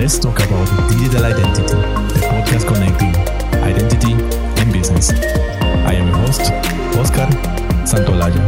let's talk about digital identity, the podcast connecting identity and business. I am your host, Oscar Santolaya.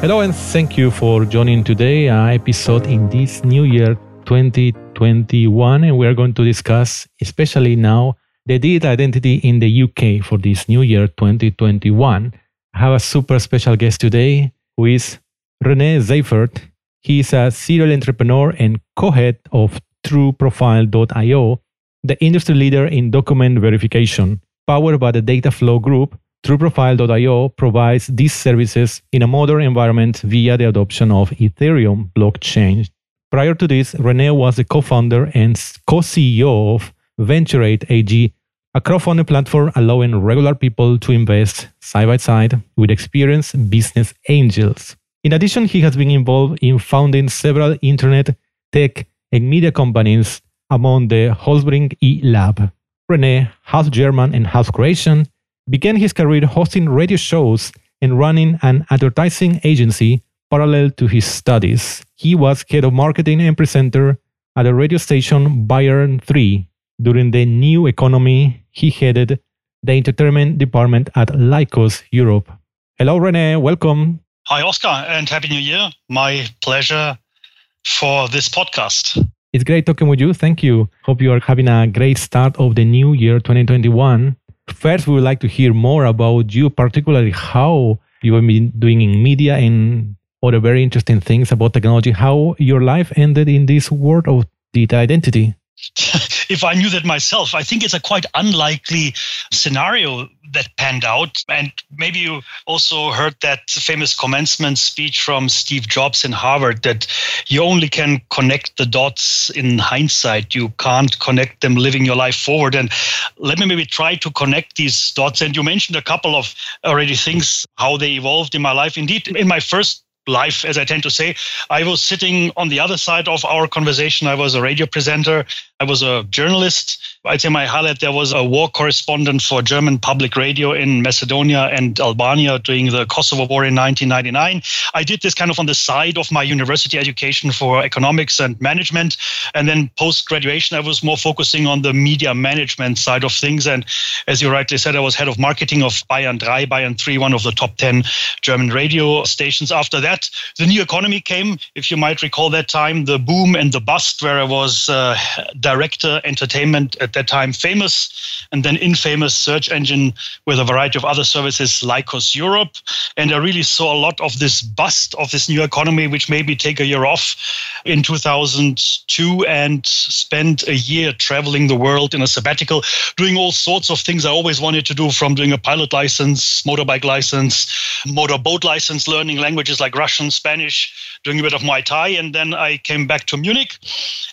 Hello, and thank you for joining today uh, episode in this new year 2021. And we are going to discuss, especially now, the digital identity in the UK for this new year 2021. I have a super special guest today who is Rene Seifert. He is a serial entrepreneur and co head of TrueProfile.io, the industry leader in document verification. Powered by the Dataflow Group, TrueProfile.io provides these services in a modern environment via the adoption of Ethereum blockchain. Prior to this, Rene was the co founder and co CEO of Venturate AG, a crowdfunding platform allowing regular people to invest side by side with experienced business angels. In addition, he has been involved in founding several internet, tech, and media companies among the Holtzbrinck E Lab. Rene, half German and half Croatian, began his career hosting radio shows and running an advertising agency parallel to his studies. He was head of marketing and presenter at the radio station Bayern 3. During the new economy, he headed the entertainment department at Lycos Europe. Hello, Rene. Welcome. Hi, Oscar, and Happy New Year. My pleasure for this podcast. It's great talking with you. Thank you. Hope you are having a great start of the new year 2021. First, we would like to hear more about you, particularly how you have been doing in media and other very interesting things about technology, how your life ended in this world of data identity. if I knew that myself, I think it's a quite unlikely scenario that panned out. And maybe you also heard that famous commencement speech from Steve Jobs in Harvard that you only can connect the dots in hindsight. You can't connect them living your life forward. And let me maybe try to connect these dots. And you mentioned a couple of already things, how they evolved in my life. Indeed, in my first life, as I tend to say. I was sitting on the other side of our conversation. I was a radio presenter. I was a journalist. I'd say my highlight there was a war correspondent for German public radio in Macedonia and Albania during the Kosovo War in 1999. I did this kind of on the side of my university education for economics and management. And then post graduation, I was more focusing on the media management side of things. And as you rightly said, I was head of marketing of Bayern 3, Bayern 3, one of the top 10 German radio stations. After that, that, the new economy came. If you might recall that time, the boom and the bust, where I was uh, director entertainment at that time, famous and then infamous search engine with a variety of other services, Lycos Europe. And I really saw a lot of this bust of this new economy, which made me take a year off in 2002 and spend a year traveling the world in a sabbatical, doing all sorts of things I always wanted to do, from doing a pilot license, motorbike license, motorboat license, learning languages like Russian Russian, Spanish, doing a bit of Muay Thai. And then I came back to Munich.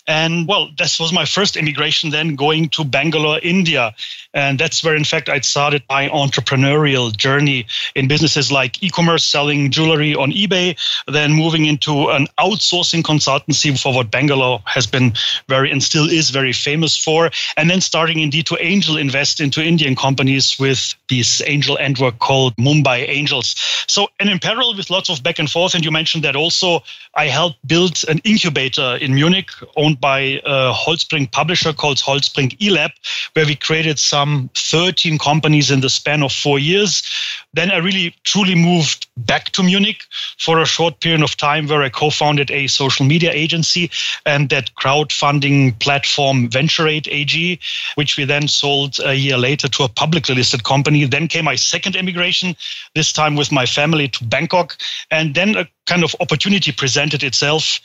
And well, this was my first immigration then going to Bangalore, India. And that's where, in fact, I started my entrepreneurial journey in businesses like e commerce, selling jewelry on eBay, then moving into an outsourcing consultancy for what Bangalore has been very and still is very famous for. And then starting indeed to angel invest into Indian companies with this angel network called Mumbai Angels. So, and in parallel with lots of back and forth and you mentioned that also I helped build an incubator in Munich owned by a Holtzbrinck publisher called Holtzbrinck eLab, where we created some 13 companies in the span of four years. Then I really truly moved back to Munich for a short period of time where I co-founded a social media agency and that crowdfunding platform Venturate AG, which we then sold a year later to a publicly listed company. Then came my second immigration, this time with my family to Bangkok. And then a kind of opportunity presented itself,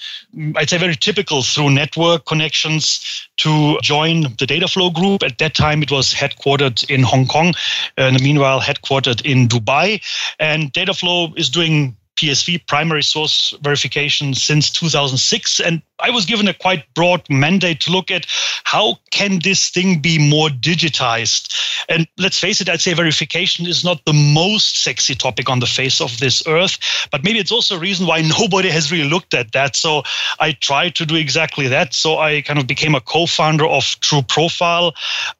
I'd say very typical through network connections to join the Dataflow group. At that time, it was headquartered in Hong Kong, and meanwhile, headquartered in Dubai. Buy and Dataflow is doing PSV primary source verification since 2006 and I was given a quite broad mandate to look at how can this thing be more digitized. And let's face it, I'd say verification is not the most sexy topic on the face of this earth, but maybe it's also a reason why nobody has really looked at that. So I tried to do exactly that. So I kind of became a co-founder of True Profile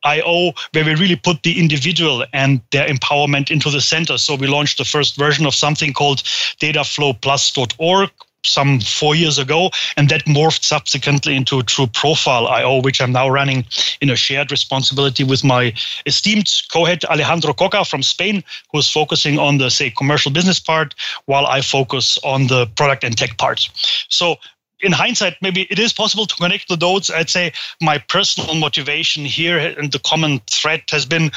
IO, where we really put the individual and their empowerment into the center. So we launched the first version of something called dataflowplus.org some four years ago, and that morphed subsequently into a True Profile IO, which I'm now running in a shared responsibility with my esteemed co-head Alejandro Coca from Spain, who's focusing on the say commercial business part, while I focus on the product and tech part. So in hindsight, maybe it is possible to connect the dots. I'd say my personal motivation here and the common thread has been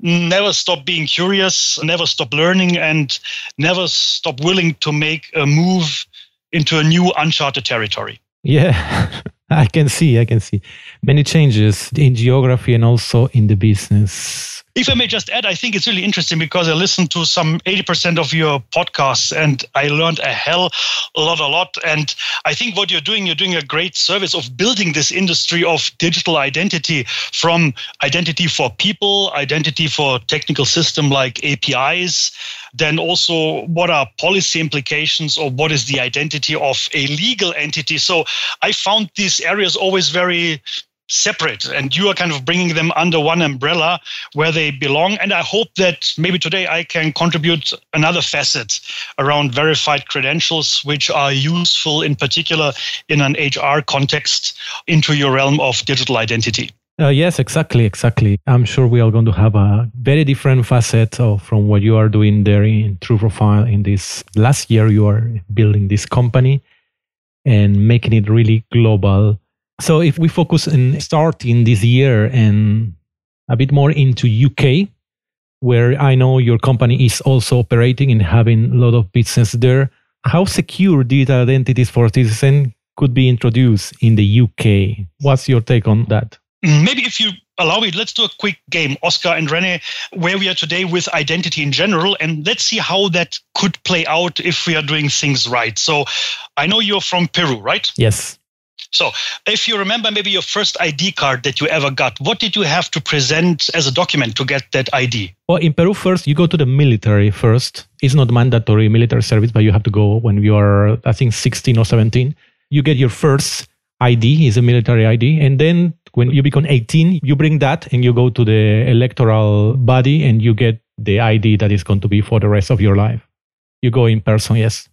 never stop being curious, never stop learning, and never stop willing to make a move into a new uncharted territory. Yeah, I can see, I can see many changes in geography and also in the business if I may just add, I think it's really interesting because I listened to some 80% of your podcasts and I learned a hell a lot, a lot. And I think what you're doing, you're doing a great service of building this industry of digital identity from identity for people, identity for technical system like APIs, then also what are policy implications or what is the identity of a legal entity. So I found these areas always very separate and you are kind of bringing them under one umbrella where they belong and i hope that maybe today i can contribute another facet around verified credentials which are useful in particular in an hr context into your realm of digital identity uh, yes, exactly, exactly. I'm sure we are going to have a very different facet of, from what you are doing there in True Profile. In this last year, you are building this company and making it really global so if we focus on starting this year and a bit more into UK, where I know your company is also operating and having a lot of business there, how secure digital identities for citizens could be introduced in the UK? What's your take on that? Maybe if you allow me, let's do a quick game, Oscar and Rene, where we are today with identity in general, and let's see how that could play out if we are doing things right. So I know you're from Peru, right? Yes. So, if you remember maybe your first ID card that you ever got, what did you have to present as a document to get that ID? Well, in Peru, first, you go to the military first. It's not mandatory military service, but you have to go when you are, I think, 16 or 17. You get your first ID, is a military ID. And then when you become 18, you bring that and you go to the electoral body and you get the ID that is going to be for the rest of your life. You go in person, yes.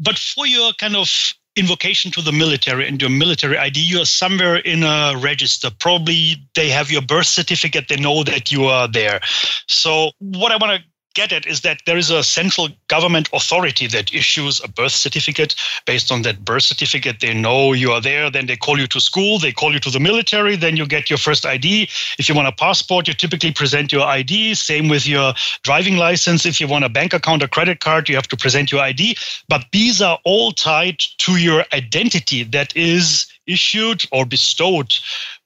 But for your kind of invocation to the military and your military ID, you are somewhere in a register. Probably they have your birth certificate, they know that you are there. So, what I want to get at is that there is a central government authority that issues a birth certificate. Based on that birth certificate, they know you are there. Then they call you to school, they call you to the military, then you get your first ID. If you want a passport, you typically present your ID. Same with your driving license. If you want a bank account or credit card, you have to present your ID. But these are all tied to your identity that is issued or bestowed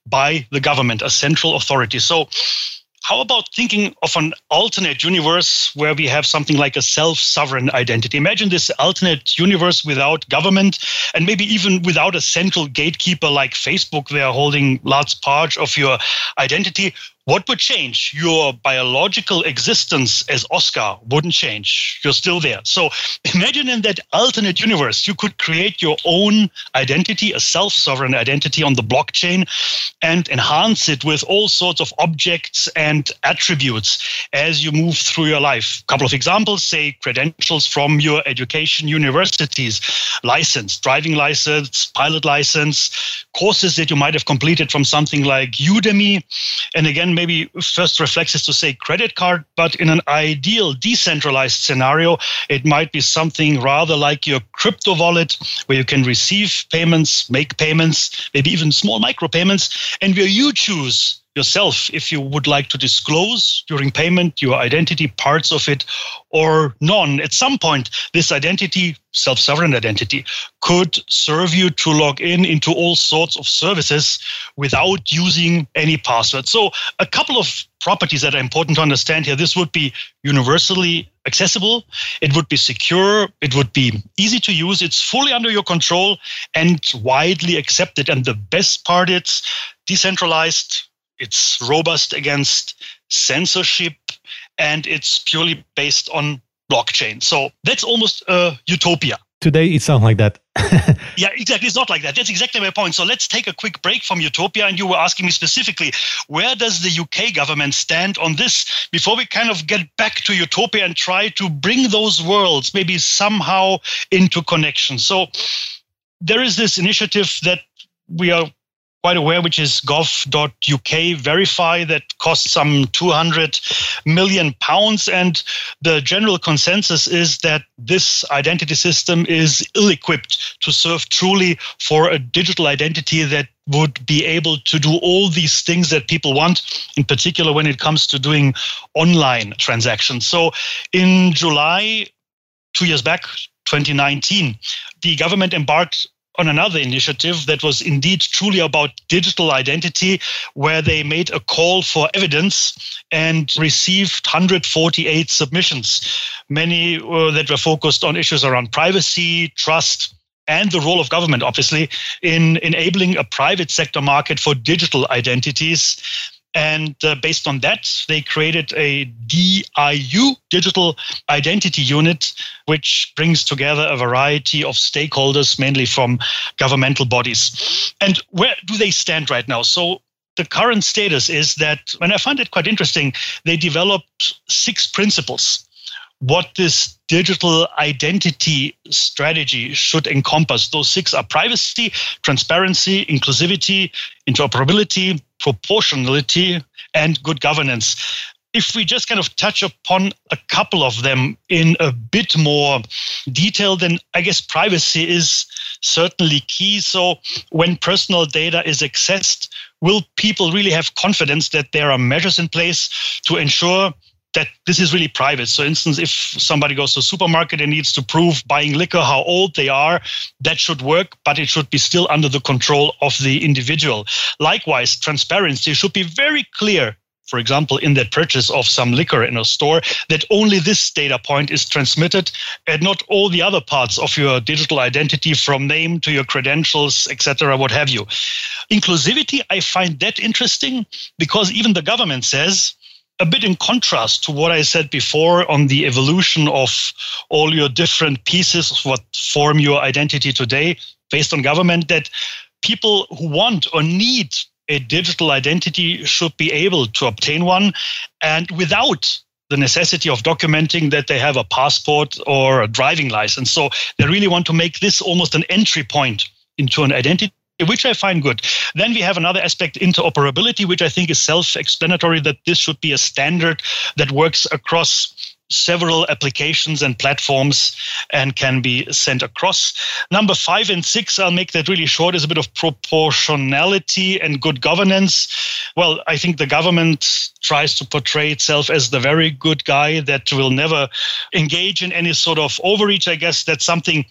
by the government, a central authority. So how about thinking of an alternate universe where we have something like a self sovereign identity? Imagine this alternate universe without government and maybe even without a central gatekeeper like Facebook. They are holding large part of your identity. What would change? Your biological existence as Oscar wouldn't change. You're still there. So imagine in that alternate universe, you could create your own identity, a self sovereign identity on the blockchain, and enhance it with all sorts of objects and attributes as you move through your life. A couple of examples say credentials from your education universities, license, driving license, pilot license, courses that you might have completed from something like Udemy. And again, maybe first reflex is to say credit card, but in an ideal decentralized scenario, it might be something rather like your crypto wallet where you can receive payments, make payments, maybe even small micro payments, and where you choose yourself if you would like to disclose during payment your identity, parts of it, or none. At some point, this identity, self sovereign identity, could serve you to log in into all sorts of services without using any password. So, a couple of properties that are important to understand here this would be universally accessible, it would be secure, it would be easy to use, it's fully under your control and widely accepted. And the best part is decentralized it's robust against censorship and it's purely based on blockchain. So that's almost a utopia. today it sounds like that. yeah, exactly. It's not like that. That's exactly my point. So let's take a quick break from Utopia. And you were asking me specifically, where does the UK government stand on this before we kind of get back to Utopia and try to bring those worlds maybe somehow into connection? So there is this initiative that we are quite aware, which is gov.uk verify that costs some 200 million pounds. And the general consensus is that this identity system is ill equipped to serve truly for a digital identity that would be able to do all these things that people want, in particular when it comes to doing online transactions. So in July, two years back, 2019, the government embarked on another initiative that was indeed truly about digital identity, where they made a call for evidence and received 148 submissions, many uh, that were focused on issues around privacy, trust, and the role of government, obviously, in enabling a private sector market for digital identities. And uh, based on that, they created a DIU, Digital Identity Unit, which brings together a variety of stakeholders, mainly from governmental bodies. And where do they stand right now? So the current status is that, and I find it quite interesting, they developed six principles what this digital identity strategy should encompass. Those six are privacy, transparency, inclusivity, interoperability, proportionality, and good governance. If we just kind of touch upon a couple of them in a bit more detail, then I guess privacy is certainly key. So, when personal data is accessed, will people really have confidence that there are measures in place to ensure that this is really private. So, instance, if somebody goes to a supermarket and needs to prove buying liquor how old they are, that should work, but it should be still under the control of the individual. Likewise, transparency should be very clear. For example, in that purchase of some liquor in a store, that only this data point is transmitted and not all the other parts of your digital identity from name to your credentials, etc., what have you. Inclusivity, I find that interesting because even the government says a bit in contrast to what I said before on the evolution of all your different pieces of what form your identity today based on government that people who want or need a digital identity should be able to obtain one and without the necessity of documenting that they have a passport or a driving license. So they really want to make this almost an entry point into an identity which I find good. Then we have another aspect, interoperability, which I think is self explanatory that this should be a standard that works across several applications and platforms and can be sent across. Number five and six, I'll make that really short, is a bit of proportionality and good governance. Well, I think the government tries to portray itself as the very good guy that will never engage in any sort of overreach. I guess that's something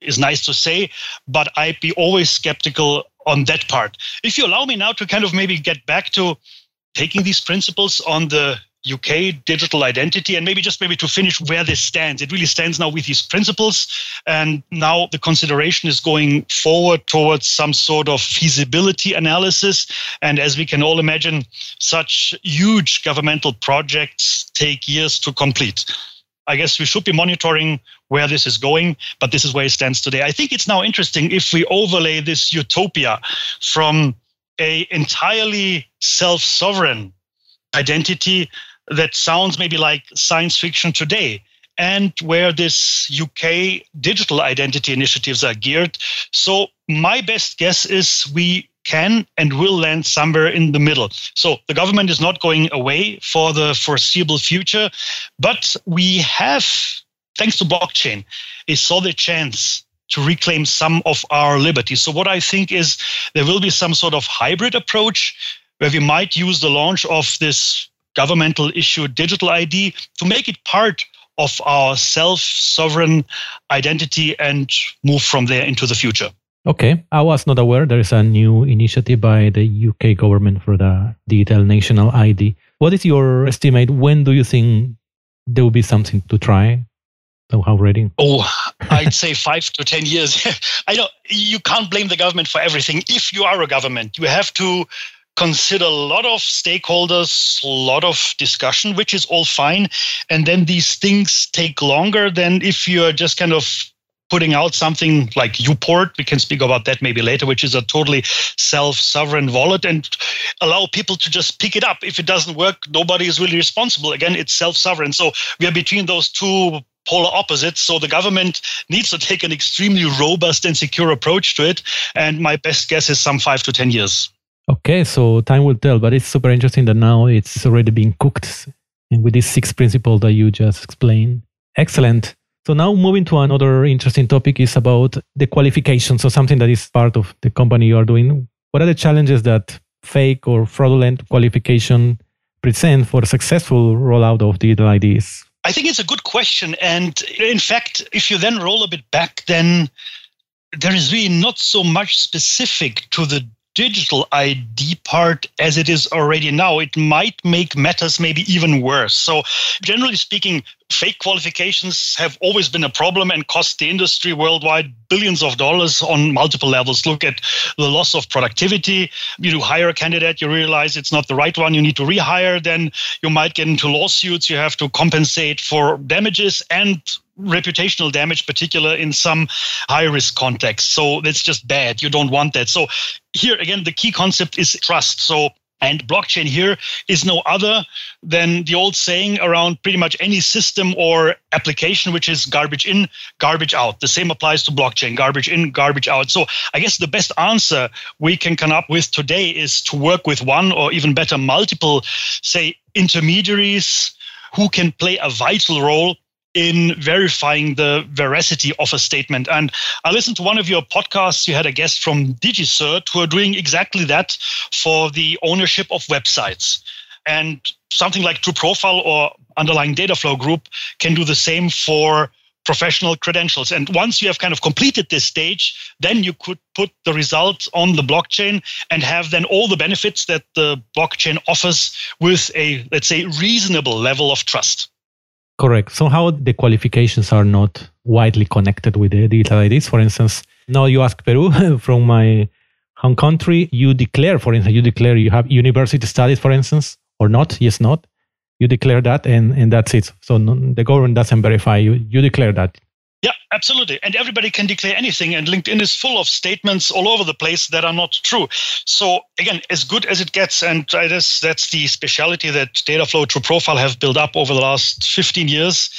is nice to say, but I'd be always skeptical on that part. If you allow me now to kind of maybe get back to taking these principles on the UK digital identity and maybe just maybe to finish where this stands. It really stands now with these principles. And now the consideration is going forward towards some sort of feasibility analysis. And as we can all imagine, such huge governmental projects take years to complete. I guess we should be monitoring where this is going, but this is where it stands today. I think it's now interesting if we overlay this utopia from a entirely self-sovereign identity that sounds maybe like science fiction today and where this UK digital identity initiatives are geared. So my best guess is we can and will land somewhere in the middle. So the government is not going away for the foreseeable future, but we have, thanks to blockchain, a solid chance to reclaim some of our liberties. So what I think is there will be some sort of hybrid approach where we might use the launch of this governmental issued digital ID to make it part of our self sovereign identity and move from there into the future. Okay, I was not aware there is a new initiative by the UK government for the digital national ID. What is your estimate? When do you think there will be something to try? So how ready? Oh, I'd say five to ten years. I know you can't blame the government for everything. If you are a government, you have to consider a lot of stakeholders, a lot of discussion, which is all fine. And then these things take longer than if you're just kind of putting out something like Uport. We can speak about that maybe later, which is a totally self-sovereign wallet and allow people to just pick it up. If it doesn't work, nobody is really responsible. Again, it's self-sovereign. So we are between those two polar opposites. So the government needs to take an extremely robust and secure approach to it. And my best guess is some five to 10 years. Okay, so time will tell, but it's super interesting that now it's already being cooked and with these six principles that you just explained. Excellent. So now moving to another interesting topic is about the qualification. So something that is part of the company you are doing. What are the challenges that fake or fraudulent qualification present for successful rollout of digital IDs? I think it's a good question. And in fact, if you then roll a bit back, then there is really not so much specific to the digital ID part as it is already now, it might make matters maybe even worse. So, generally speaking, fake qualifications have always been a problem and cost the industry worldwide billions of dollars on multiple levels. Look at the loss of productivity. You hire a candidate, you realize it's not the right one, you need to rehire, then you might get into lawsuits, you have to compensate for damages and reputational damage, particular in some high risk contexts. So that's just bad. You don't want that. So here again, the key concept is trust. So and blockchain here is no other than the old saying around pretty much any system or application, which is garbage in, garbage out. The same applies to blockchain garbage in, garbage out. So I guess the best answer we can come up with today is to work with one or even better, multiple, say, intermediaries who can play a vital role in verifying the veracity of a statement. And I listened to one of your podcasts. You had a guest from DigiCert who are doing exactly that for the ownership of websites. And something like True Profile or underlying data flow group can do the same for professional credentials. And once you have kind of completed this stage, then you could put the results on the blockchain and have then all the benefits that the blockchain offers with a, let's say, reasonable level of trust. Correct. Somehow the qualifications are not widely connected with the digital IDs. For instance, now you ask Peru from my home country, you declare, for instance, you declare you have university studies, for instance, or not. Yes, not. You declare that, and, and that's it. So no, the government doesn't verify you. You declare that. Yeah, absolutely. And everybody can declare anything. And LinkedIn is full of statements all over the place that are not true. So again, as good as it gets, and that's that's the specialty that Dataflow True Profile have built up over the last 15 years,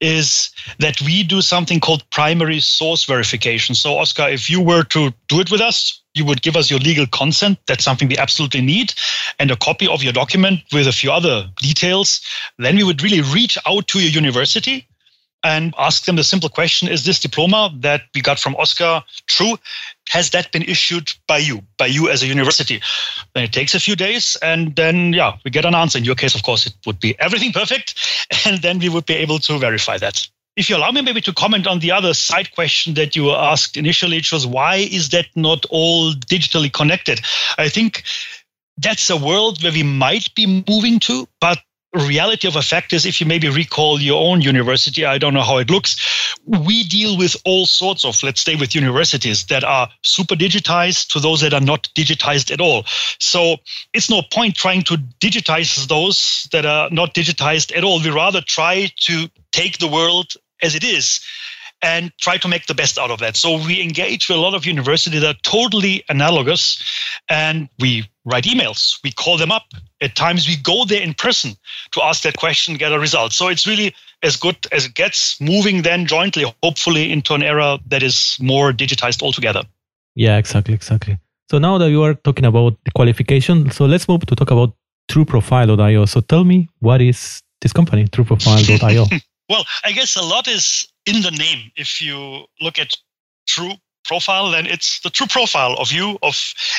is that we do something called primary source verification. So Oscar, if you were to do it with us, you would give us your legal consent. That's something we absolutely need, and a copy of your document with a few other details. Then we would really reach out to your university and ask them the simple question Is this diploma that we got from Oscar true? Has that been issued by you, by you as a university? Then it takes a few days, and then, yeah, we get an answer. In your case, of course, it would be everything perfect, and then we would be able to verify that. If you allow me maybe to comment on the other side question that you asked initially, which was why is that not all digitally connected? I think that's a world where we might be moving to, but reality of a fact is if you maybe recall your own university i don't know how it looks we deal with all sorts of let's stay with universities that are super digitized to those that are not digitized at all. So it's no point trying to digitize those that are not digitized at all. We rather try to take the world as it is and try to make the best out of that. So we engage with a lot of universities that are totally analogous and we write emails, we call them up. At times we go there in person to ask that question, get a result. So it's really as good as it gets, moving then jointly, hopefully, into an era that is more digitized altogether. Yeah, exactly, exactly. So now that you are talking about the qualification, so let's move to talk about TrueProfile.io. So tell me, what is this company, TrueProfile.io? well, I guess a lot is in the name. If you look at true profile, then it's the true profile of you, of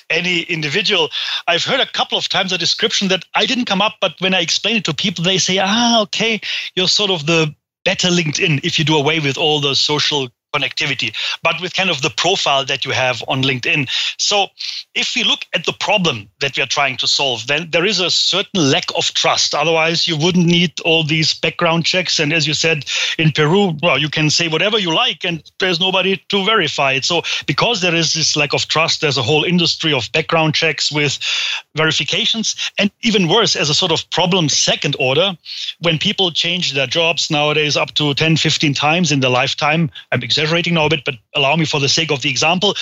any individual. I've heard a couple of times a description that I didn't come up, but when I explain it to people, they say, ah, okay, you're sort of the better LinkedIn if you do away with all the social connectivity, but with kind of the profile that you have on LinkedIn. So if we look at the problem that we are trying to solve, then there is a certain lack of trust. Otherwise, you wouldn't need all these background checks. And as you said in Peru, well, you can say whatever you like and there's nobody to verify it. So because there is this lack of trust, there's a whole industry of background checks with verifications. And even worse, as a sort of problem second order, when people change their jobs nowadays up to 10, 15 times in their lifetime, I'm exaggerating now a bit, but allow me for the sake of the example,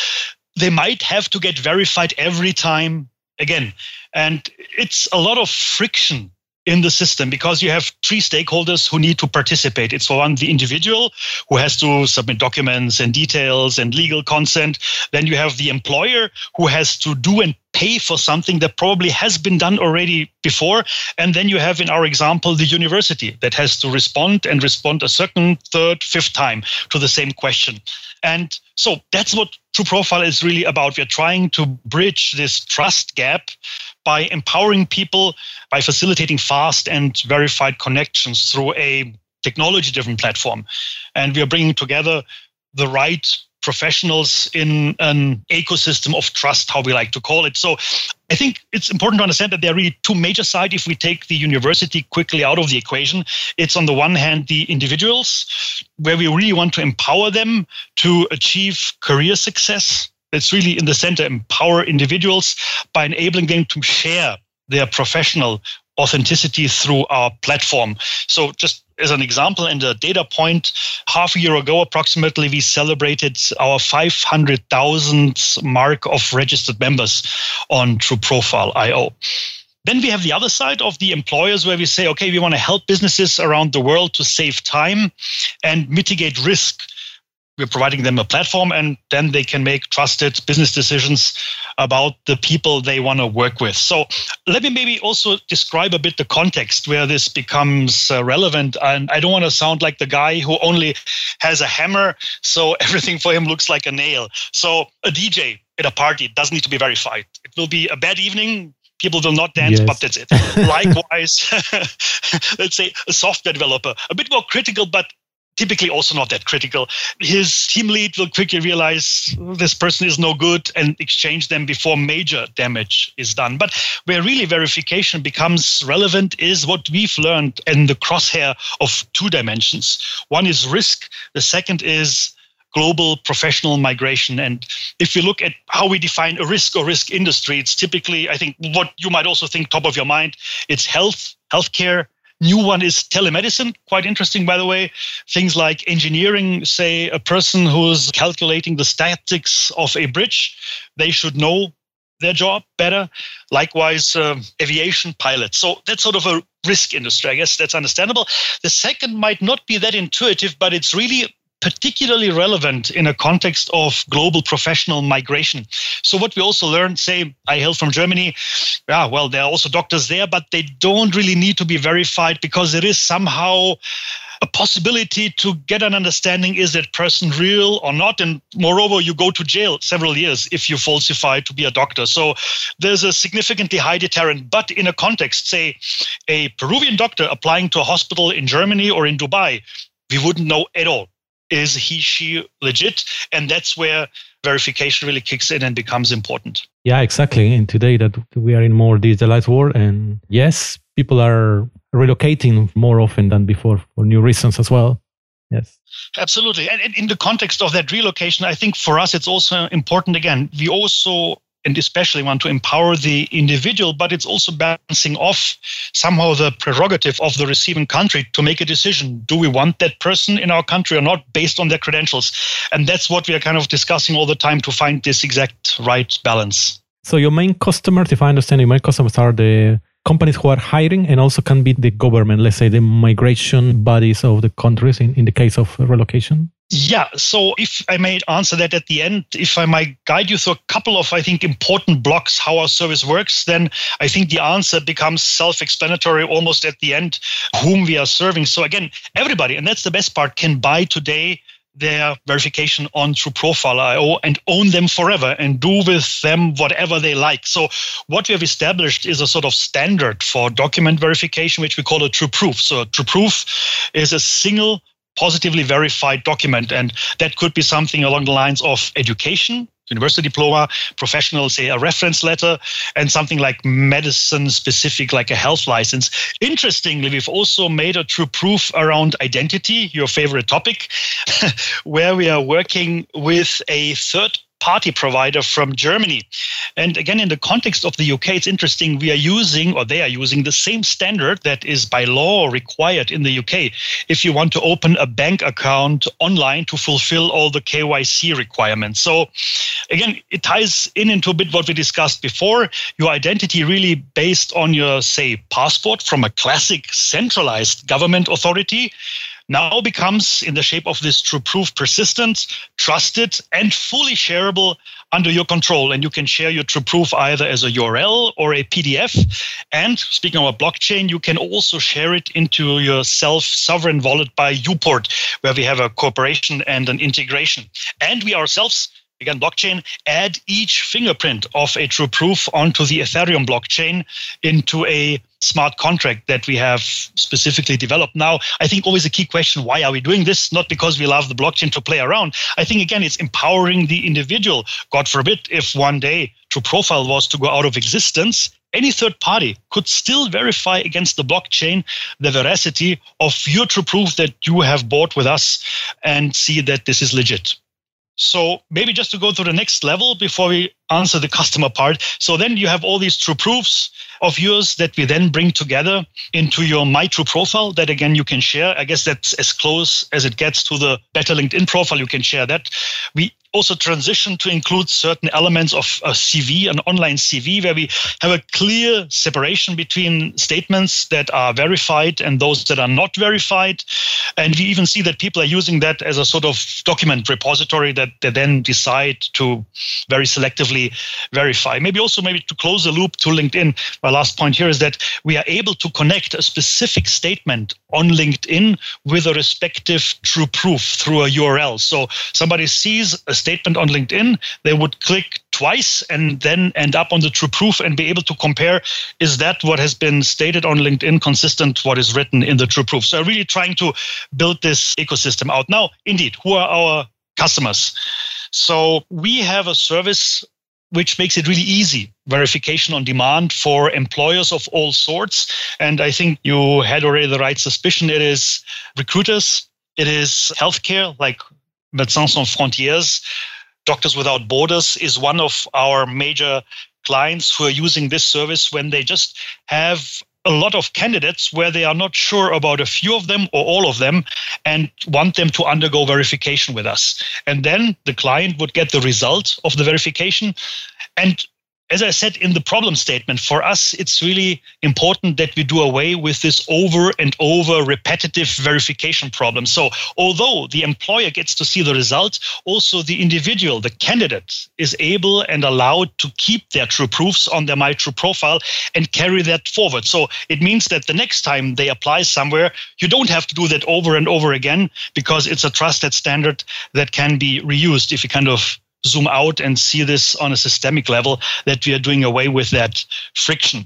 they might have to get verified every time again. And it's a lot of friction in the system because you have three stakeholders who need to participate. It's for one, the individual who has to submit documents and details and legal consent. Then you have the employer who has to do and pay for something that probably has been done already before. And then you have, in our example, the university that has to respond and respond a second, third, fifth time to the same question. And so that's what True Profile is really about. We're trying to bridge this trust gap by empowering people by facilitating fast and verified connections through a technology driven platform. And we are bringing together the right professionals in an ecosystem of trust, how we like to call it. So I think it's important to understand that there are really two major sides. If we take the university quickly out of the equation, it's on the one hand the individuals, where we really want to empower them to achieve career success. It's really in the center, empower individuals by enabling them to share their professional authenticity through our platform. So just as an example and a data point, half a year ago, approximately, we celebrated our 500,000 mark of registered members on True Profile IO. Then we have the other side of the employers where we say, okay, we want to help businesses around the world to save time and mitigate risk we're providing them a platform and then they can make trusted business decisions about the people they want to work with so let me maybe also describe a bit the context where this becomes uh, relevant and i don't want to sound like the guy who only has a hammer so everything for him looks like a nail so a dj at a party doesn't need to be verified it will be a bad evening people will not dance, yes. but that's it. Likewise, let's say a software developer, a bit more critical, but typically also not that critical. His team lead will quickly realize this person is no good and exchange them before major damage is done. But where really verification becomes relevant is what we've learned in the crosshair of two dimensions. One is risk, the second is global professional migration. And if we look at how we define a risk or risk industry, it's typically, I think, what you might also think top of your mind, it's health, healthcare, New one is telemedicine, quite interesting, by the way. Things like engineering, say a person who's calculating the statics of a bridge, they should know their job better. Likewise, um, aviation pilots. So that's sort of a risk industry. I guess that's understandable. The second might not be that intuitive, but it's really particularly relevant in a context of global professional migration. So what we also learned, say, I hail from Germany. Yeah, well, there are also doctors there, but they don't really need to be verified because there is somehow a possibility to get an understanding is that person real or not and moreover you go to jail several years if you falsify to be a doctor so there's a significantly high deterrent but in a context say a peruvian doctor applying to a hospital in germany or in dubai we wouldn't know at all is he she legit? And that's where verification really kicks in and becomes important. Yeah exactly. And today that we are in more digitalized world and yes people are relocating more often than before for new reasons as well. Yes. Absolutely. And in the context of that relocation i think for us it's also important again we also and especially want to empower the individual, but it's also balancing off somehow the prerogative of the receiving country to make a decision. Do we want that person in our country or not based on their credentials? And that's what we are kind of discussing all the time to find this exact right balance. So, your main customers, if I understand, your main customers are the companies who are hiring and also can be the government, let's say the migration bodies of the countries in, in the case of relocation? Yeah. So if I may answer that at the end, if I might guide you through a couple of, I think, important blocks how our service works, then I think the answer becomes self explanatory almost at the end whom we are serving. So again, everybody, and that's the best part, can buy today their verification on True Profile IO and own them forever and do with them whatever they like. So what we have established is a sort of standard for document verification, which we call a True Proof. So True Proof is a single positively verified document. And that could be something along the lines of education, university diploma, professional, say a reference letter, and something like medicine specific, like a health license. Interestingly, we've also made a true proof around identity, your favorite topic, where we are working with a third party provider from Germany. And again, in the context of the UK, it's interesting. We are using, or they are using, the same standard that is by law required in the UK if you want to open a bank account online to fulfill all the KYC requirements. So, again, it ties in into a bit what we discussed before. Your identity really based on your, say, passport from a classic centralized government authority now becomes in the shape of this true proof persistent, trusted, and fully shareable under your control. And you can share your true proof either as a URL or a PDF. And speaking of a blockchain, you can also share it into your self sovereign wallet by Uport, where we have a cooperation and an integration. And we ourselves again blockchain add each fingerprint of a true proof onto the ethereum blockchain into a smart contract that we have specifically developed. Now i think always a key question why are we doing this? Not because we love the blockchain to play around. I think again it's empowering the individual. God forbid if one day true profile was to go out of existence any third party could still verify against the blockchain the veracity of your true proof that you have bought with us and see that this is legit so maybe just to go to the next level before we answer the customer part. So then you have all these true proofs of yours that we then bring together into your My True profile that again you can share. I guess that's as close as it gets to the better LinkedIn profile. You can share that. We also transition to include certain elements of a CV, an online CV, where we have a clear separation between statements that are verified and those that are not verified. And we even see that people are using that as a sort of document repository that they then decide to very selectively verify. Maybe also maybe to close the loop to LinkedIn, my last point here is that we are able to connect a specific statement on LinkedIn with a respective true proof through a URL. So somebody sees a statement on LinkedIn, they would click twice and then end up on the true proof and be able to compare is that what has been stated on LinkedIn consistent what is written in the true proof. So really trying to build this ecosystem out. Now, indeed, who are our customers? So we have a service which makes it really easy verification on demand for employers of all sorts and i think you had already the right suspicion it is recruiters it is healthcare like Médecins Sans Frontières, Doctors Without Borders is one of our major clients who are using this service when they just have a lot of candidates where they are not sure about a few of them or all of them and want them to undergo verification with us. And then the client would get the result of the verification and as I said in the problem statement, for us, it's really important that we do away with this over and over repetitive verification problem. So, although the employer gets to see the result, also the individual, the candidate, is able and allowed to keep their true proofs on their My True profile and carry that forward. So, it means that the next time they apply somewhere, you don't have to do that over and over again because it's a trusted standard that can be reused if you kind of zoom out and see this on a systemic level that we are doing away with that friction.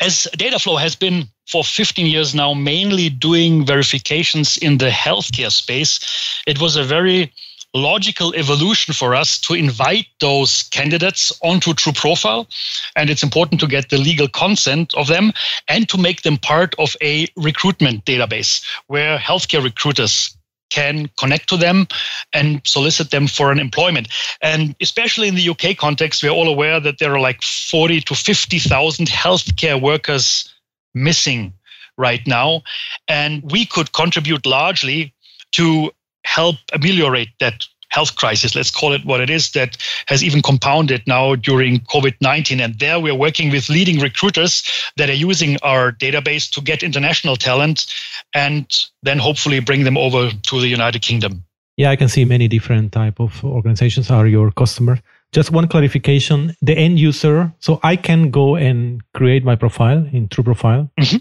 As Dataflow has been for 15 years now mainly doing verifications in the healthcare space, it was a very logical evolution for us to invite those candidates onto True Profile. And it's important to get the legal consent of them and to make them part of a recruitment database where healthcare recruiters can connect to them and solicit them for an employment. And especially in the UK context, we're all aware that there are like 40 to 50,000 healthcare workers missing right now. And we could contribute largely to help ameliorate that health crisis, let's call it what it is, that has even compounded now during COVID 19. And there we're working with leading recruiters that are using our database to get international talent and then hopefully bring them over to the United Kingdom. Yeah, I can see many different type of organizations are your customer. Just one clarification: the end user. So I can go and create my profile in True Profile. Mm-hmm.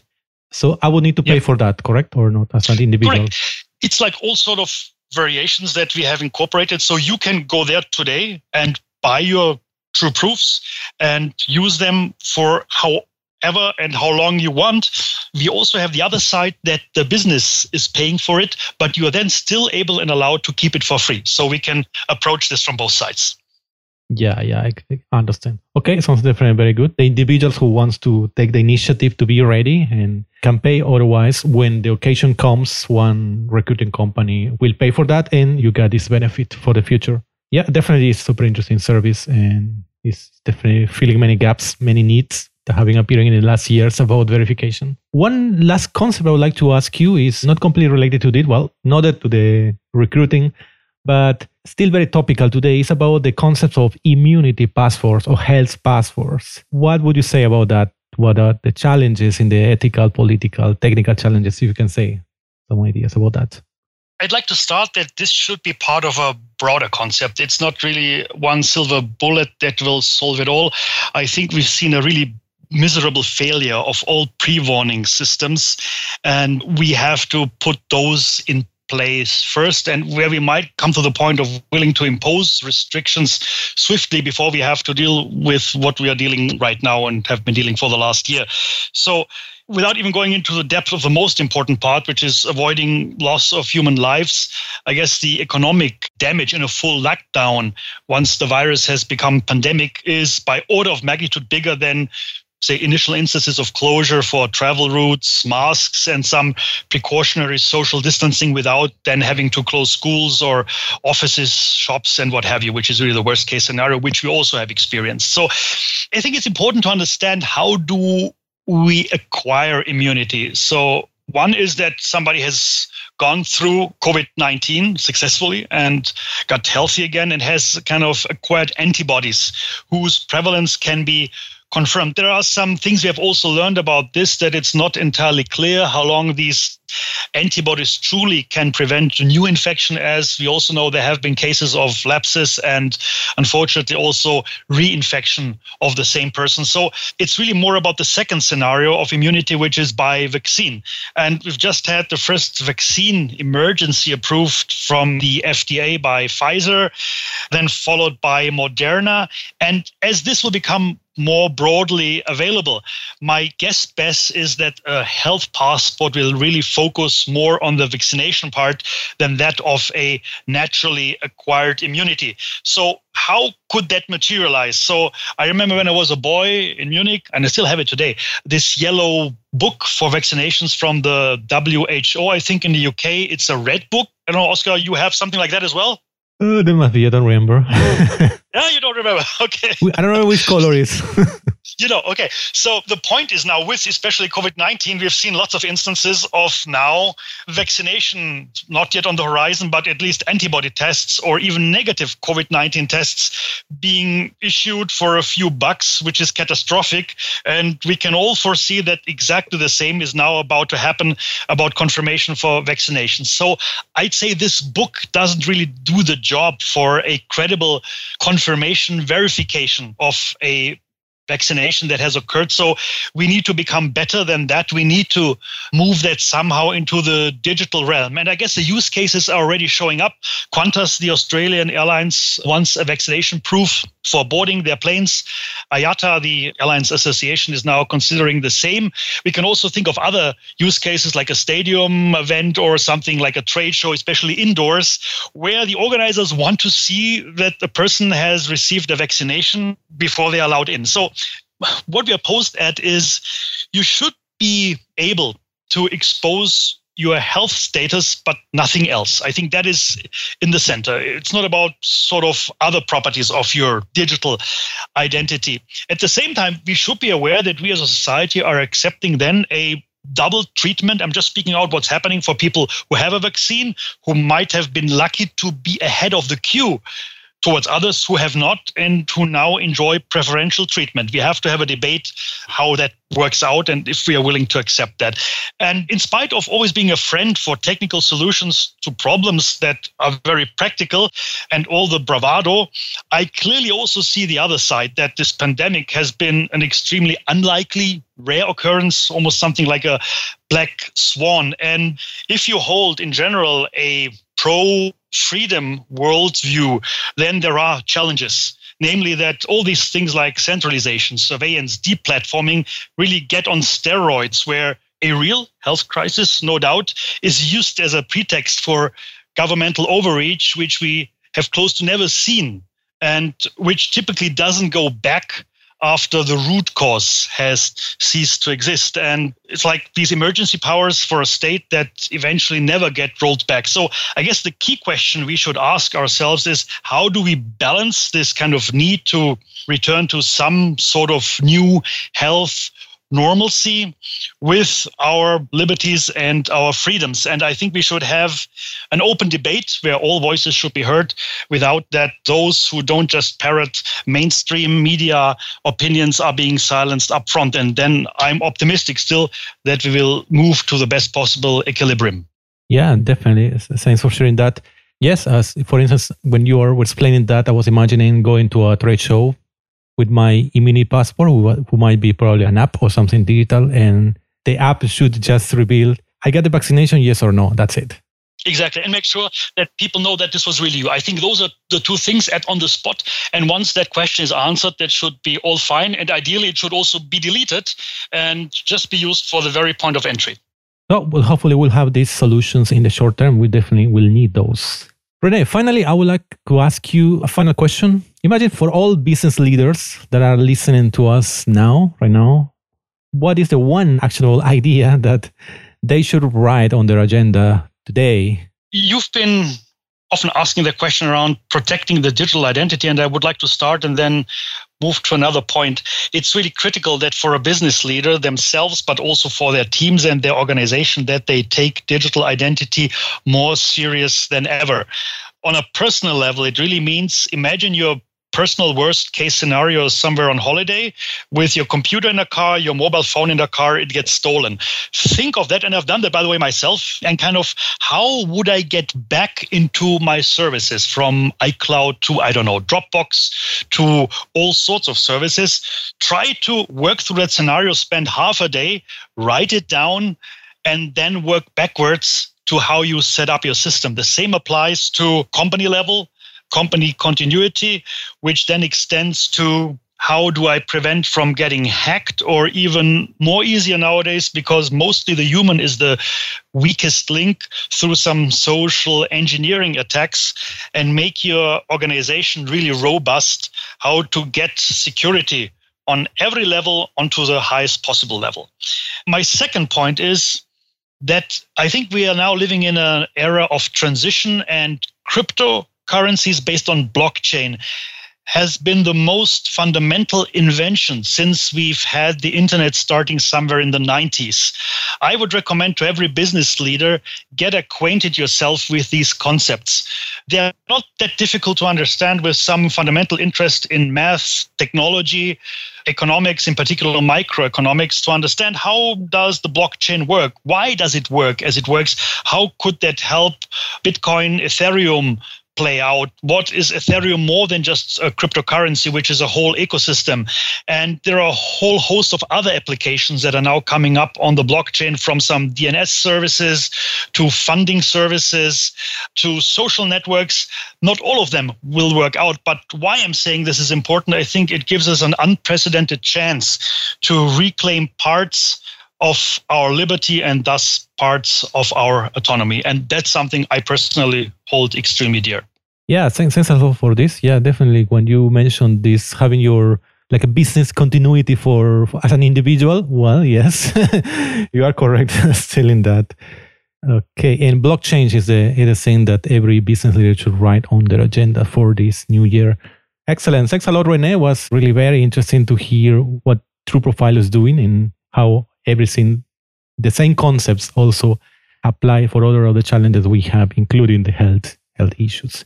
So I would need to pay yep. for that, correct or not, as an individual? Correct. It's like all sort of variations that we have incorporated. So you can go there today and buy your true proofs and use them for however and how long you want. We also have the other side that the business is paying for it, but you are then still able and allowed to keep it for free. So we can approach this from both sides. Yeah, yeah, I understand. Okay, sounds definitely very good. The individuals who wants to take the initiative to be ready and can pay otherwise when the occasion comes, one recruiting company will pay for that and you get this benefit for the future. Yeah, definitely it's super interesting service and it's definitely filling many gaps, many needs that been appearing in the last years about verification. One last concept I would like to ask you is not completely related to this, well, not to the recruiting, but still very topical today is about the concept of immunity passports or health passports. What would you say about that? What are the challenges in the ethical, political, technical challenges, if you can say some ideas about that? I'd like to start that this should be part of a broader concept. It's not really one silver bullet that will solve it all. I think we've seen a really miserable failure of all pre warning systems, and we have to put those in place first and where we might come to the point of willing to impose restrictions swiftly before we have to deal with what we are dealing right now and have been dealing for the last year. So without even going into the depth of the most important part, which is avoiding loss of human lives, I guess the economic damage in a full lockdown once the virus has become pandemic is by order of magnitude bigger than say initial instances of closure for travel routes, masks, and some precautionary social distancing without then having to close schools or offices, shops, and what have you, which is really the worst case scenario, which we also have experienced. So I think it's important to understand how do we acquire immunity. So one is that somebody has gone through COVID 19 successfully and got healthy again and has kind of acquired antibodies whose prevalence can be confirmed. There are some things we have also learned about this that it's not entirely clear how long these antibodies truly can prevent a new infection, as we also know there have been cases of lapses and unfortunately also reinfection of the same person. So it's really more about the second scenario of immunity, which is by vaccine. And we've just had the first vaccine emergency approved from the FDA by Pfizer, then followed by Moderna. And as this will become more broadly available. My guess best is that a health passport will really focus more on the vaccination part than that of a naturally acquired immunity. So, how could that materialize? So, I remember when I was a boy in Munich, and I still have it today, this yellow book for vaccinations from the WHO. I think in the UK it's a red book. I don't know, Oscar, you have something like that as well? Uh, there must be. I don't remember. yeah, you don't remember. Okay. I don't know which color is. you know, okay. So the point is now with especially COVID 19, we've seen lots of instances of now vaccination, not yet on the horizon, but at least antibody tests or even negative COVID 19 tests being issued for a few bucks, which is catastrophic. And we can all foresee that exactly the same is now about to happen about confirmation for vaccination. So I'd say this book doesn't really do the job for a credible confirmation verification of a vaccination that has occurred. So we need to become better than that. We need to move that somehow into the digital realm. And I guess the use cases are already showing up. Qantas, the Australian airlines, wants a vaccination proof for boarding their planes. IATA, the Airlines Association, is now considering the same. We can also think of other use cases like a stadium event or something like a trade show, especially indoors, where the organizers want to see that the person has received a vaccination before they're allowed in. So what we are posed at is you should be able to expose your health status, but nothing else. I think that is in the center. It's not about sort of other properties of your digital identity. At the same time, we should be aware that we as a society are accepting then a double treatment. I'm just speaking out what's happening for people who have a vaccine, who might have been lucky to be ahead of the queue towards others who have not and who now enjoy preferential treatment. We have to have a debate how that works out and if we are willing to accept that. And in spite of always being a friend for technical solutions to problems that are very practical and all the bravado, I clearly also see the other side that this pandemic has been an extremely unlikely, rare occurrence, almost something like a black swan. And if you hold in general a pro freedom worldview, then there are challenges. Namely, that all these things like centralization, surveillance, deplatforming really get on steroids, where a real health crisis, no doubt, is used as a pretext for governmental overreach, which we have close to never seen, and which typically doesn't go back after the root cause has ceased to exist. And it's like these emergency powers for a state that eventually never get rolled back. So I guess the key question we should ask ourselves is how do we balance this kind of need to return to some sort of new health normalcy with our liberties and our freedoms. And I think we should have an open debate where all voices should be heard without that those who don't just parrot mainstream media opinions are being silenced up front. And then I'm optimistic still that we will move to the best possible equilibrium. Yeah, definitely. Thanks for sharing that. Yes, as for instance, when you were explaining that, I was imagining going to a trade show with my Immuni Passport, who, might be probably an app or something digital, and the app should just reveal, I got the vaccination, yes or no. That's it. Exactly, and make sure that people know that this was really you. I think those are the two things at on the spot. And once that question is answered, that should be all fine. And ideally, it should also be deleted and just be used for the very point of entry. So, well, hopefully, we'll have these solutions in the short term. We definitely will need those. Rene, finally, I would like to ask you a final question. Imagine for all business leaders that are listening to us now, right now, what is the one actionable idea that they should write on their agenda today? You've been often asking the question around protecting the digital identity, and I would like to start and then move to another point. It's really critical that for a business leader themselves, but also for their teams and their organization, that they take digital identity more serious than ever. On a personal level, it really means imagine you're personal worst case scenario is somewhere on holiday with your computer in a car, your mobile phone in the car, it gets stolen. Think of that. And I've done that, by the way, myself. And kind of how would I get back into my services from iCloud to, I don't know, Dropbox to all sorts of services? Try to work through that scenario, spend half a day, write it down, and then work backwards to how you set up your system. The same applies to company level company continuity, which then extends to how do I prevent from getting hacked or even more easier nowadays because mostly the human is the weakest link through some social engineering attacks and make your organization really robust how to get security on every level onto the highest possible level. My second point is that I think we are now living in an era of transition and crypto currencies based on blockchain has been the most fundamental invention since we've had the internet starting somewhere in the 90s. I would recommend to every business leader get acquainted yourself with these concepts. They're not that difficult to understand with some fundamental interest in math, technology, economics, in particular microeconomics, to understand how does the blockchain work? Why does it work as it works? How could that help Bitcoin, Ethereum, play out what is ethereum more than just a cryptocurrency which is a whole ecosystem and there are a whole host of other applications that are now coming up on the blockchain from some dns services to funding services to social networks not all of them will work out but why i'm saying this is important i think it gives us an unprecedented chance to reclaim parts of our liberty and thus parts of our autonomy. And that's something I personally hold extremely dear. Yeah, thanks, thanks a lot for this. Yeah, definitely. When you mentioned this, having your like a business continuity for, for as an individual, well, yes, you are correct still in that. Okay, and blockchain is the is the thing that every business leader should write on their agenda for this new year. Excellent. Thanks a lot, Rene. It was really very interesting to hear what True Profile is doing and how everything, the same concepts also apply for other of the challenges we have, including the health health issues.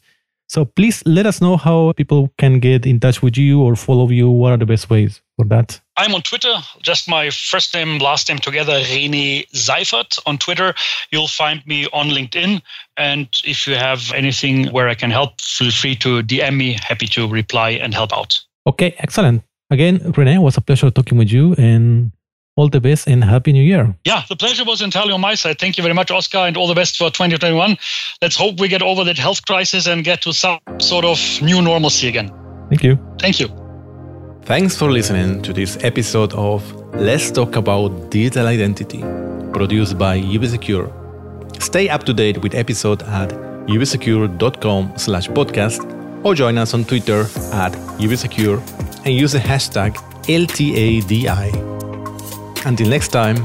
So please let us know how people can get in touch with you or follow you. What are the best ways for that? I'm on Twitter, just my first name, last name together, Rene Seifert on Twitter. You'll find me on LinkedIn. And if you have anything where I can help, feel free to DM me. Happy to reply and help out. Okay, excellent. Again, Rene, it was a pleasure talking with you and all the best and happy new year. Yeah, the pleasure was entirely on my side. Thank you very much, Oscar, and all the best for 2021. Let's hope we get over that health crisis and get to some sort of new normalcy again. Thank you. Thank you. Thanks for listening to this episode of Let's Talk About Digital Identity, produced by UbiSecure. Stay up to date with episode at ubisecure.com slash podcast or join us on Twitter at ubisecure and use the hashtag LTADI. Until next time,